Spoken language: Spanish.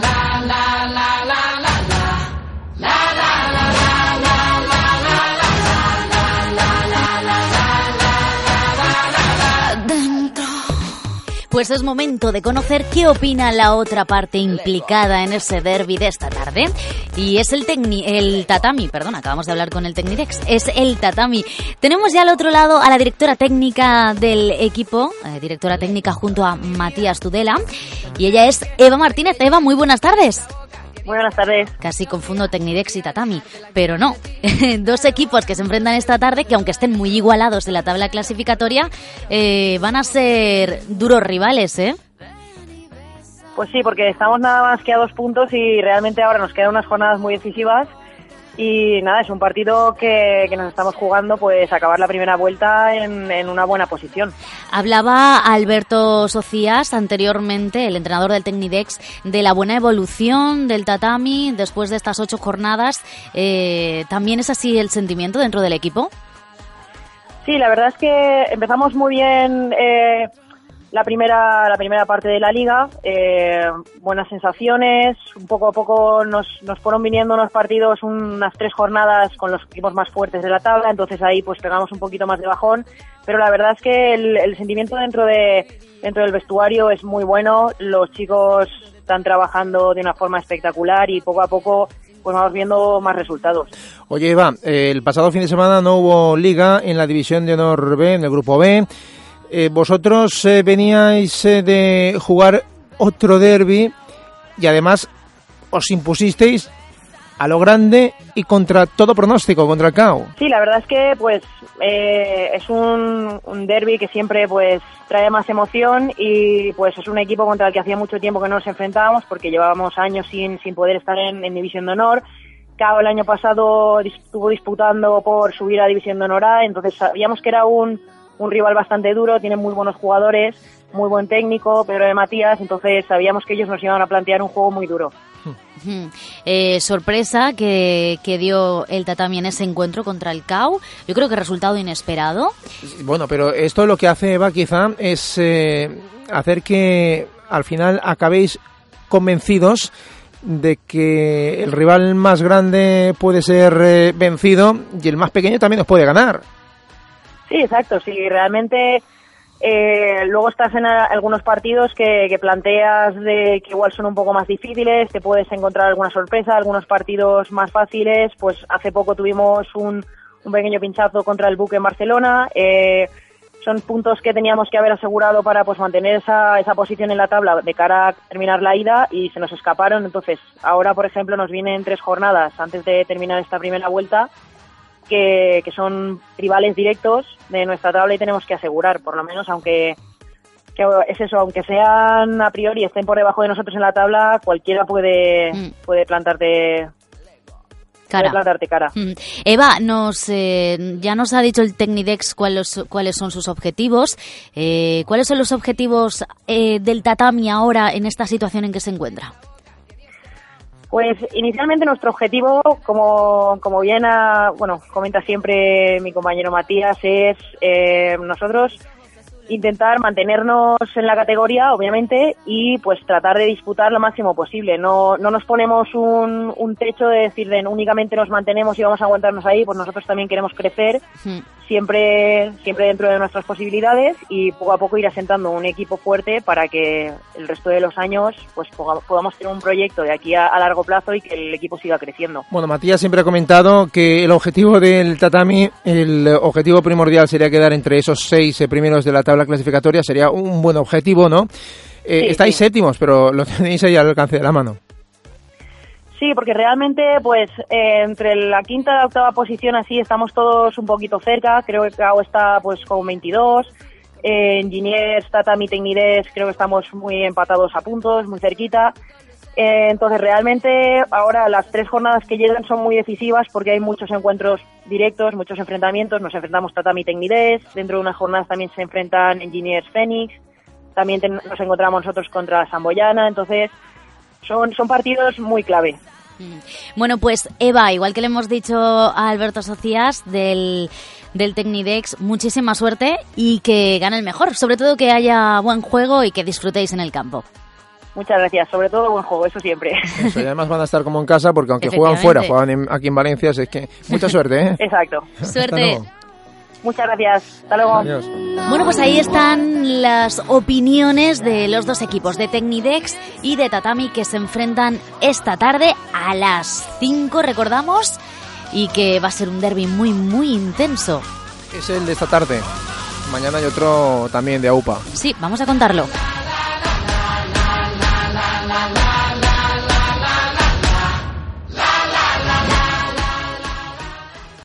la Pues es momento de conocer qué opina la otra parte implicada en ese derby de esta tarde. Y es el, el tatami, perdón, acabamos de hablar con el Tecnidex, es el tatami. Tenemos ya al otro lado a la directora técnica del equipo, eh, directora técnica junto a Matías Tudela, y ella es Eva Martínez. Eva, muy buenas tardes. Buenas tardes. Casi confundo Tecnidex y Tatami, pero no. Dos equipos que se enfrentan esta tarde, que aunque estén muy igualados en la tabla clasificatoria, eh, van a ser duros rivales, ¿eh? Pues sí, porque estamos nada más que a dos puntos y realmente ahora nos quedan unas jornadas muy decisivas y nada, es un partido que, nos estamos jugando, pues acabar la primera vuelta en, una buena posición. Hablaba Alberto Socias anteriormente, el entrenador del Tecnidex, de la buena evolución del tatami después de estas ocho jornadas. Eh, ¿También es así el sentimiento dentro del equipo? Sí, la verdad es que empezamos muy bien. Eh, la primera, la primera parte de la liga, eh, buenas sensaciones, un poco a poco nos, nos fueron viniendo unos partidos, unas tres jornadas con los equipos más fuertes de la tabla, entonces ahí pues pegamos un poquito más de bajón, pero la verdad es que el, sentimiento dentro, de, dentro del vestuario es muy bueno, los chicos están trabajando de una forma espectacular y poco a poco pues vamos viendo más resultados. Oye Eva, el pasado fin de semana no hubo liga en la división de honor B, en el grupo B. Eh, vosotros eh, veníais eh, de jugar otro derby y además os impusisteis a lo grande y contra todo pronóstico, contra el CAO. Sí, la verdad es que pues es un, un derby que siempre pues trae más emoción y pues es un equipo contra el que hacía mucho tiempo que no nos enfrentábamos porque llevábamos años sin, sin poder estar en, en División de Honor. CAO el año pasado estuvo disputando por subir a División de Honor A, entonces sabíamos que era un, un rival bastante duro, tiene muy buenos jugadores, muy buen técnico, Pedro de Matías, entonces sabíamos que ellos nos iban a plantear un juego muy duro. Eh, sorpresa que, dio el Tatami en ese encuentro contra el CAU. Yo creo que resultado inesperado. Bueno, pero esto lo que hace Eva quizá es eh, hacer que al final acabéis convencidos de que el rival más grande puede ser eh, vencido y el más pequeño también os puede ganar. Sí, exacto. Sí, realmente eh, luego estás en algunos partidos que, planteas de que igual son un poco más difíciles, te puedes encontrar alguna sorpresa, algunos partidos más fáciles. Pues hace poco tuvimos un, pequeño pinchazo contra el Buque en Barcelona. Eh, son puntos que teníamos que haber asegurado para pues mantener esa, esa posición en la tabla de cara a terminar la ida y se nos escaparon. Entonces, ahora, por ejemplo, nos vienen tres jornadas antes de terminar esta primera vuelta que, son rivales directos de nuestra tabla y tenemos que asegurar, por lo menos, aunque es eso, aunque sean a priori estén por debajo de nosotros en la tabla, cualquiera puede, mm. puede plantarte cara. plantarte cara. Mm. Eva, nos, eh, ya nos ha dicho el Tecnidex cuáles, cuáles son sus objetivos. Eh, ¿Cuáles son los objetivos eh, del Tatami ahora en esta situación en que se encuentra? Pues inicialmente nuestro objetivo, como, como bien bueno, comenta siempre mi compañero Matías, es eh, nosotros intentar mantenernos en la categoría, obviamente, y pues tratar de disputar lo máximo posible. No, no nos ponemos un, techo de decir de únicamente nos mantenemos y vamos a aguantarnos ahí, pues nosotros también queremos crecer, siempre, siempre dentro de nuestras posibilidades y poco a poco ir asentando un equipo fuerte para que el resto de los años pues podamos tener un proyecto de aquí a, largo plazo y que el equipo siga creciendo. Bueno, Matías siempre ha comentado que el objetivo del Tatami, el objetivo primordial sería quedar entre esos seis primeros de la tabla clasificatoria, sería un buen objetivo, ¿no? Eh, estáis séptimos, pero lo tenéis ahí al alcance de la mano. Sí, porque realmente, pues, eh, entre la quinta y la octava posición así estamos todos un poquito cerca. Creo que Cao está, pues, con 22. Eh, Engineers, Tatami, creo que estamos muy empatados a puntos, muy cerquita. Eh, entonces, realmente, ahora las tres jornadas que llegan son muy decisivas porque hay muchos encuentros directos, muchos enfrentamientos. Nos enfrentamos Tatami, Tecnides. Dentro de unas jornadas también se enfrentan Engineers, Phoenix. También nos encontramos nosotros contra Samboyana. Entonces, son, son partidos muy clave. Mm. Bueno, pues Eva, igual que le hemos dicho a Alberto Socias del, del Tecnidex, muchísima suerte y que gane el mejor. Sobre todo que haya buen juego y que disfrutéis en el campo. Muchas gracias, sobre todo buen juego, eso siempre. Eso, y además van a estar como en casa porque aunque juegan fuera, juegan aquí en Valencia, así es que mucha suerte, ¿eh? Exacto. Suerte. Muchas gracias. Hasta luego. Adiós. Bueno, pues ahí están las opiniones de los dos equipos, de Tecnidex y de Tatami, que se enfrentan esta tarde a las 5, recordamos, y que va a ser un derby muy, muy intenso. Es el de esta tarde. Mañana hay otro también de AUPA. Sí, vamos a contarlo. la la la